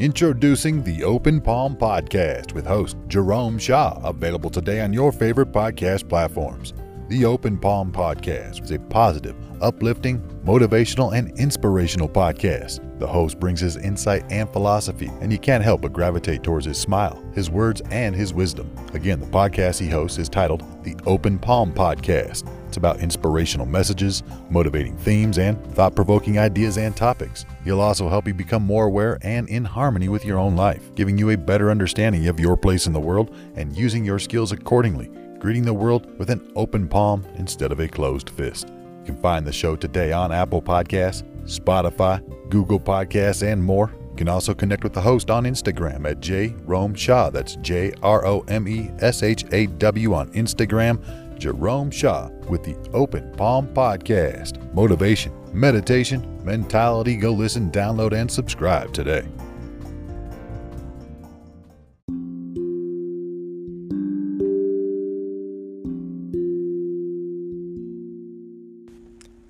Introducing the Open Palm Podcast with host Jerome Shaw, available today on your favorite podcast platforms. The Open Palm Podcast is a positive, uplifting, motivational, and inspirational podcast. The host brings his insight and philosophy, and you can't help but gravitate towards his smile, his words, and his wisdom. Again, the podcast he hosts is titled The Open Palm Podcast. It's about inspirational messages, motivating themes, and thought provoking ideas and topics. He'll also help you become more aware and in harmony with your own life, giving you a better understanding of your place in the world and using your skills accordingly, greeting the world with an open palm instead of a closed fist. You can find the show today on Apple Podcasts, Spotify, Google Podcasts, and more. You can also connect with the host on Instagram at J Rome Shaw. That's J R O M E S H A W on Instagram. Jerome Shaw with the Open Palm Podcast. Motivation, meditation, mentality. Go listen, download, and subscribe today.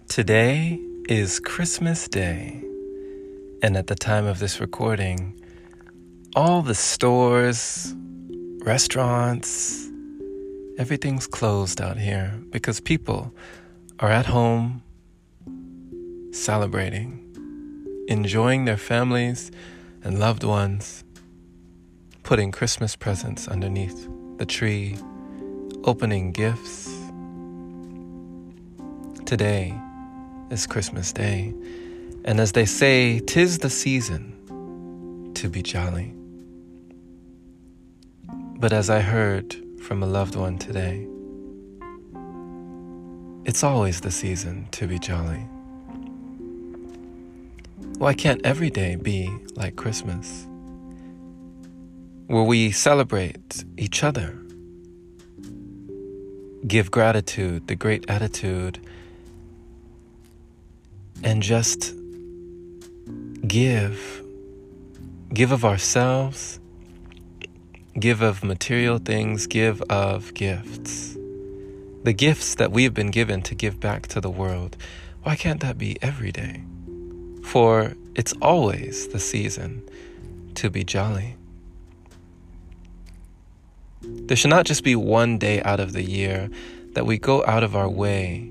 Today is Christmas Day, and at the time of this recording, all the stores, restaurants, everything's closed out here because people are at home celebrating, enjoying their families and loved ones, putting Christmas presents underneath the tree, opening gifts. Today is Christmas Day, and as they say, tis the season to be jolly. But as I heard from a loved one today, it's always the season to be jolly. Why can't every day be like Christmas? Where we celebrate each other, give gratitude, the great attitude, and just give. Give of ourselves, give of material things, give of gifts. The gifts that we've been given to give back to the world. Why can't that be every day? For it's always the season to be jolly. There should not just be one day out of the year that we go out of our way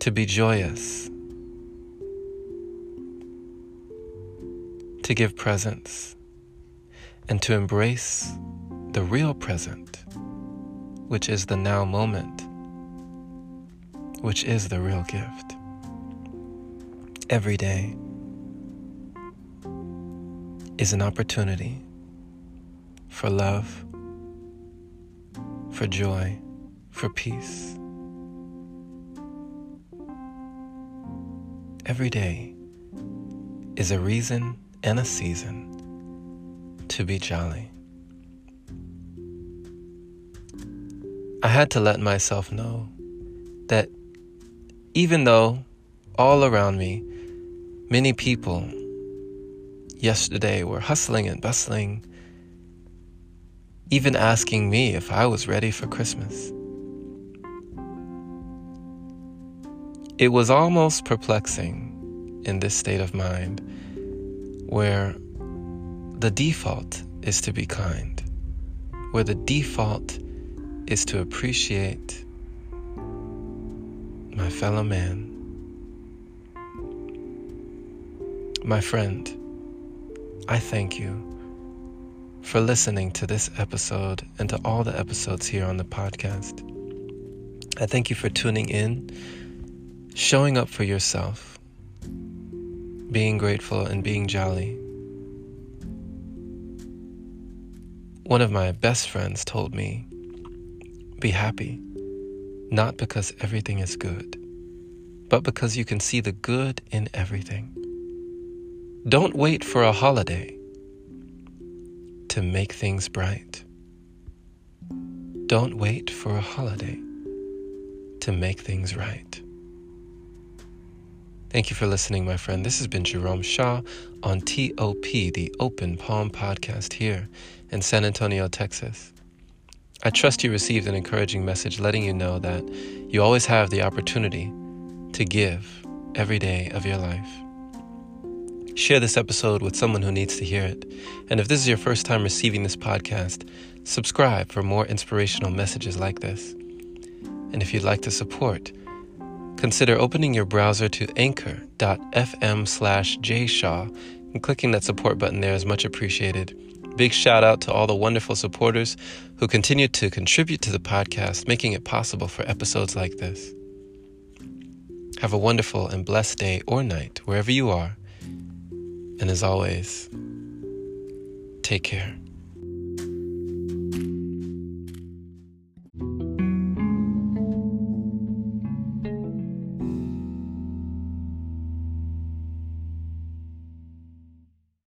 to be joyous, to give presents, and to embrace the real present, which is the now moment, which is the real gift. Every day is an opportunity for love, for joy, for peace. Every day is a reason and a season to be jolly. I had to let myself know that even though all around me, many people yesterday were hustling and bustling, even asking me if I was ready for Christmas. It was almost perplexing in this state of mind where the default is to be kind, where the default is to appreciate my fellow man. My friend, I thank you for listening to this episode and to all the episodes here on the podcast. I thank you for tuning in showing up for yourself, being grateful and being jolly. One of my best friends told me, be happy, not because everything is good, but because you can see the good in everything. Don't wait for a holiday to make things bright. Don't wait for a holiday to make things right. Thank you for listening, my friend. This has been Jerome Shaw on TOP, the Open Palm Podcast here in San Antonio, Texas. I trust you received an encouraging message letting you know that you always have the opportunity to give every day of your life. Share this episode with someone who needs to hear it. And if this is your first time receiving this podcast, subscribe for more inspirational messages like this. And if you'd like to support, consider opening your browser to anchor.fm slash jshaw and clicking that support button there is much appreciated. Big shout out to all the wonderful supporters who continue to contribute to the podcast, making it possible for episodes like this. Have a wonderful and blessed day or night, wherever you are. And as always, take care.